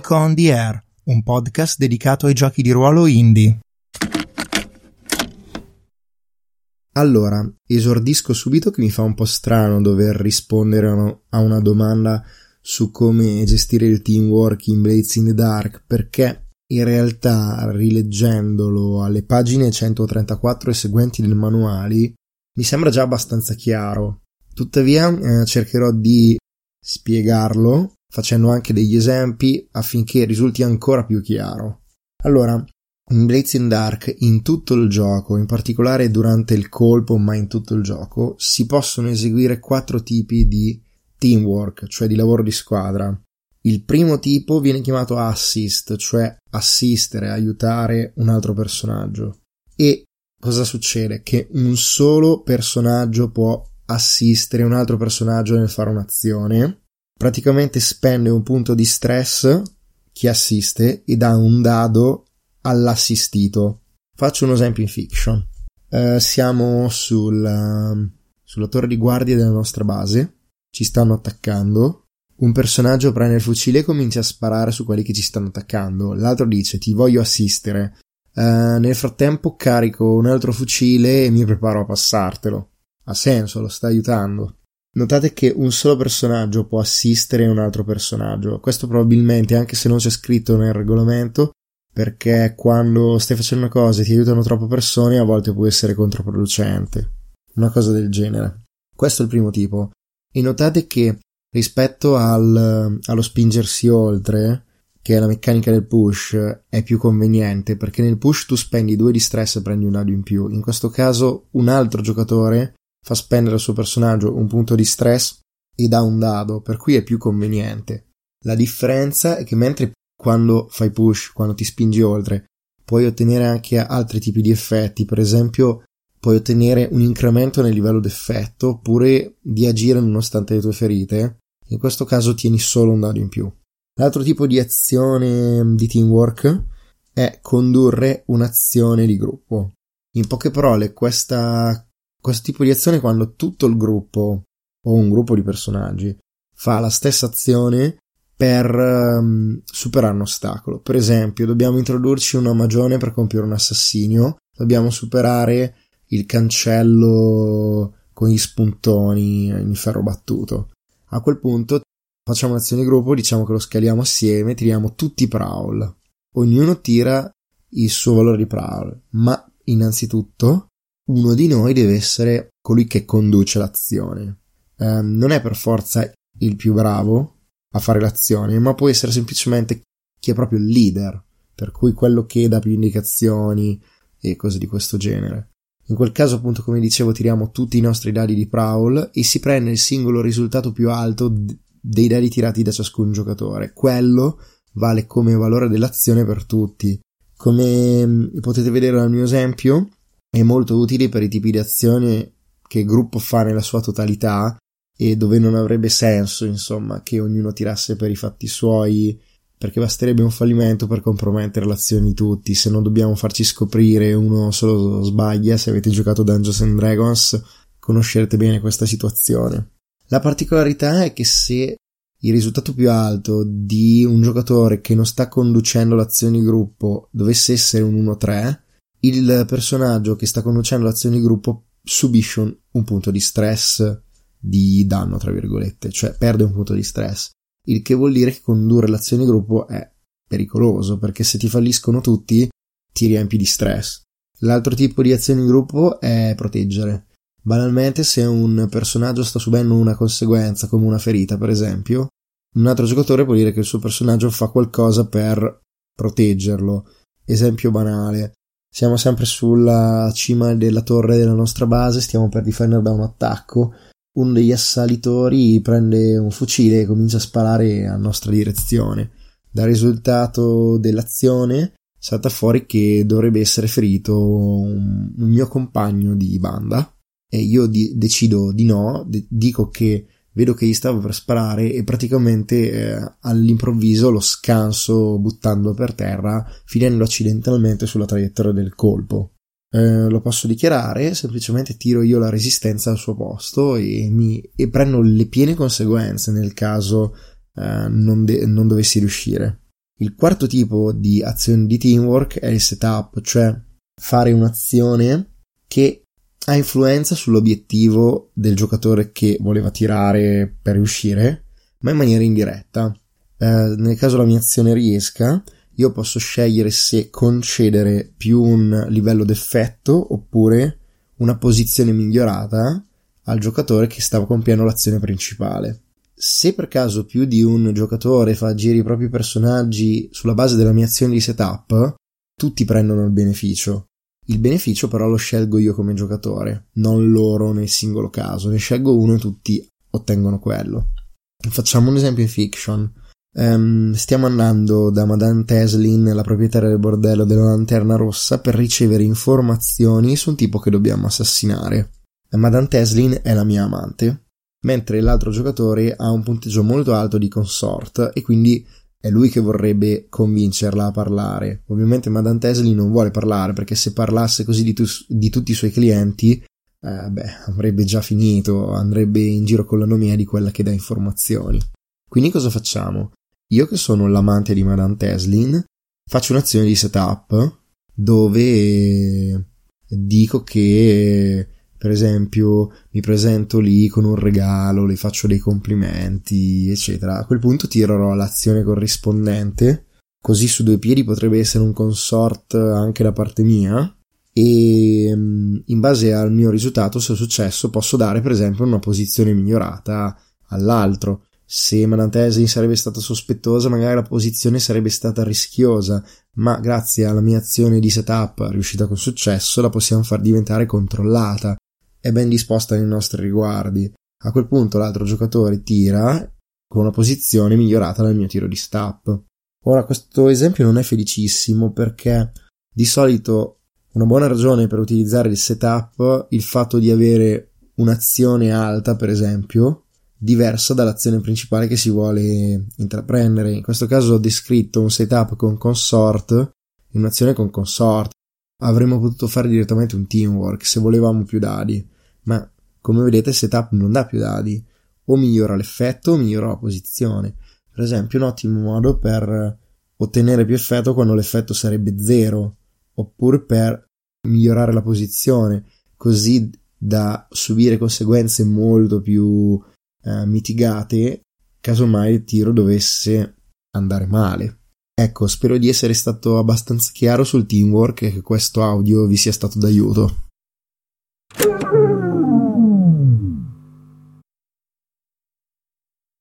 Nico on the Air, un podcast dedicato ai giochi di ruolo indie. Allora, esordisco subito che mi fa un po' strano dover rispondere a una domanda su come gestire il teamwork in Blades in the Dark, perché in realtà rileggendolo alle pagine 134 e seguenti del manuale mi sembra già abbastanza chiaro. Tuttavia eh, cercherò di spiegarlo facendo anche degli esempi affinché risulti ancora più chiaro. Allora, in Blazing Dark, in tutto il gioco, in particolare durante il colpo, ma in tutto il gioco, si possono eseguire quattro tipi di teamwork, cioè di lavoro di squadra. Il primo tipo viene chiamato assist, cioè assistere, aiutare un altro personaggio. E cosa succede? Che un solo personaggio può assistere un altro personaggio nel fare un'azione praticamente spende un punto di stress chi assiste e dà un dado all'assistito. Faccio un esempio in fiction. Uh, siamo sul, uh, sulla torre di guardia della nostra base, ci stanno attaccando. Un personaggio prende il fucile e comincia a sparare su quelli che ci stanno attaccando. L'altro dice ti voglio assistere. Uh, nel frattempo carico un altro fucile e mi preparo a passartelo. Ha senso, lo sta aiutando. Notate che un solo personaggio può assistere un altro personaggio. Questo probabilmente, anche se non c'è scritto nel regolamento, perché quando stai facendo una cosa e ti aiutano troppe persone, a volte può essere controproducente. Una cosa del genere. Questo è il primo tipo. E notate che rispetto al, allo spingersi oltre, che è la meccanica del push, è più conveniente perché nel push tu spendi due di stress e prendi un dado in più. In questo caso un altro giocatore fa spendere al suo personaggio un punto di stress e dà un dado, per cui è più conveniente. La differenza è che mentre quando fai push, quando ti spingi oltre, puoi ottenere anche altri tipi di effetti, per esempio puoi ottenere un incremento nel livello d'effetto oppure di agire nonostante le tue ferite, in questo caso tieni solo un dado in più. L'altro tipo di azione di teamwork è condurre un'azione di gruppo. In poche parole, questa questo tipo di azione quando tutto il gruppo o un gruppo di personaggi fa la stessa azione per um, superare un ostacolo. Per esempio, dobbiamo introdurci una magione per compiere un assassinio, dobbiamo superare il cancello con gli spuntoni in ferro battuto. A quel punto facciamo un'azione di gruppo, diciamo che lo scaliamo assieme, tiriamo tutti i prowl. Ognuno tira il suo valore di prowl, ma innanzitutto uno di noi deve essere colui che conduce l'azione. Eh, non è per forza il più bravo a fare l'azione, ma può essere semplicemente chi è proprio il leader, per cui quello che dà più indicazioni e cose di questo genere. In quel caso, appunto, come dicevo, tiriamo tutti i nostri dadi di prowl e si prende il singolo risultato più alto d- dei dadi tirati da ciascun giocatore. Quello vale come valore dell'azione per tutti. Come mm, potete vedere dal mio esempio, è molto utile per i tipi di azioni che il gruppo fa nella sua totalità e dove non avrebbe senso, insomma, che ognuno tirasse per i fatti suoi, perché basterebbe un fallimento per compromettere l'azione di tutti, se non dobbiamo farci scoprire uno solo sbaglia, se avete giocato Dungeons and Dragons conoscerete bene questa situazione. La particolarità è che se il risultato più alto di un giocatore che non sta conducendo l'azione di gruppo dovesse essere un 1-3, il personaggio che sta conducendo l'azione di gruppo subisce un, un, punto di stress di danno, tra virgolette, cioè perde un punto di stress, il che vuol dire che condurre l'azione di gruppo è pericoloso, perché se ti falliscono tutti ti riempi di stress. L'altro tipo di azione di gruppo è proteggere. Banalmente, se un personaggio sta subendo una conseguenza, come una ferita, per esempio, un altro giocatore può dire che il suo personaggio fa qualcosa per proteggerlo. Esempio banale, siamo sempre sulla cima della torre della nostra base, stiamo per difendere da un attacco. Uno degli assalitori prende un fucile e comincia a sparare a nostra direzione. Dal risultato dell'azione salta fuori che dovrebbe essere ferito un, un mio compagno di banda e io di, decido di no, de- dico che vedo che gli stavo per sparare e praticamente eh, all'improvviso lo scanso buttando per terra, finendo accidentalmente sulla traiettoria del colpo. Eh, lo posso dichiarare, semplicemente tiro io la resistenza al suo posto e, mi, e prendo le piene conseguenze nel caso eh, non, de- non dovessi riuscire. Il quarto tipo di azione di teamwork è il setup, cioè fare un'azione che ha influenza sull'obiettivo del giocatore che voleva tirare per riuscire, ma in maniera indiretta. Eh, nel caso la mia azione riesca, io posso scegliere se concedere più un livello d'effetto oppure una posizione migliorata al giocatore che stava compiendo l'azione principale. Se per caso più di un giocatore fa agire i propri personaggi sulla base della mia azione di setup, tutti prendono il beneficio. Il beneficio però lo scelgo io come giocatore, non loro nel singolo caso. Ne scelgo uno e tutti ottengono quello. Facciamo un esempio in fiction. Um, stiamo andando da Madame Teslin, la proprietaria del bordello della Lanterna Rossa, per ricevere informazioni su un tipo che dobbiamo assassinare. Madame Teslin è la mia amante, mentre l'altro giocatore ha un punteggio molto alto di consort e quindi è lui che vorrebbe convincerla a parlare. Ovviamente Madame Tesli non vuole parlare perché se parlasse così di, tu- di tutti i suoi clienti, eh, beh, avrebbe già finito, andrebbe in giro con la nomea di quella che dà informazioni. Quindi cosa facciamo? Io che sono l'amante di Madame Teslin faccio un'azione di setup dove dico che per esempio mi presento lì con un regalo, le faccio dei complimenti, eccetera. A quel punto tirerò l'azione corrispondente, così su due piedi potrebbe essere un consort anche da parte mia e mm, in base al mio risultato, se è successo, posso dare per esempio una posizione migliorata all'altro. Se Manantesi sarebbe stata sospettosa, magari la posizione sarebbe stata rischiosa, ma grazie alla mia azione di setup riuscita con successo la possiamo far diventare controllata è ben disposta nei nostri riguardi. A quel punto l'altro giocatore tira con una posizione migliorata dal mio tiro di stop. Ora questo esempio non è felicissimo perché di solito una buona ragione per utilizzare il setup il fatto di avere un'azione alta, per esempio, diversa dall'azione principale che si vuole intraprendere. In questo caso ho descritto un setup con consort, un'azione con consort. Avremmo potuto fare direttamente un teamwork se volevamo più dadi ma come vedete il setup non dà più dadi, o migliora l'effetto o migliora la posizione. Per esempio, un ottimo modo per ottenere più effetto quando l'effetto sarebbe zero, oppure per migliorare la posizione, così da subire conseguenze molto più eh, mitigate casomai il tiro dovesse andare male. Ecco, spero di essere stato abbastanza chiaro sul teamwork e che questo audio vi sia stato d'aiuto.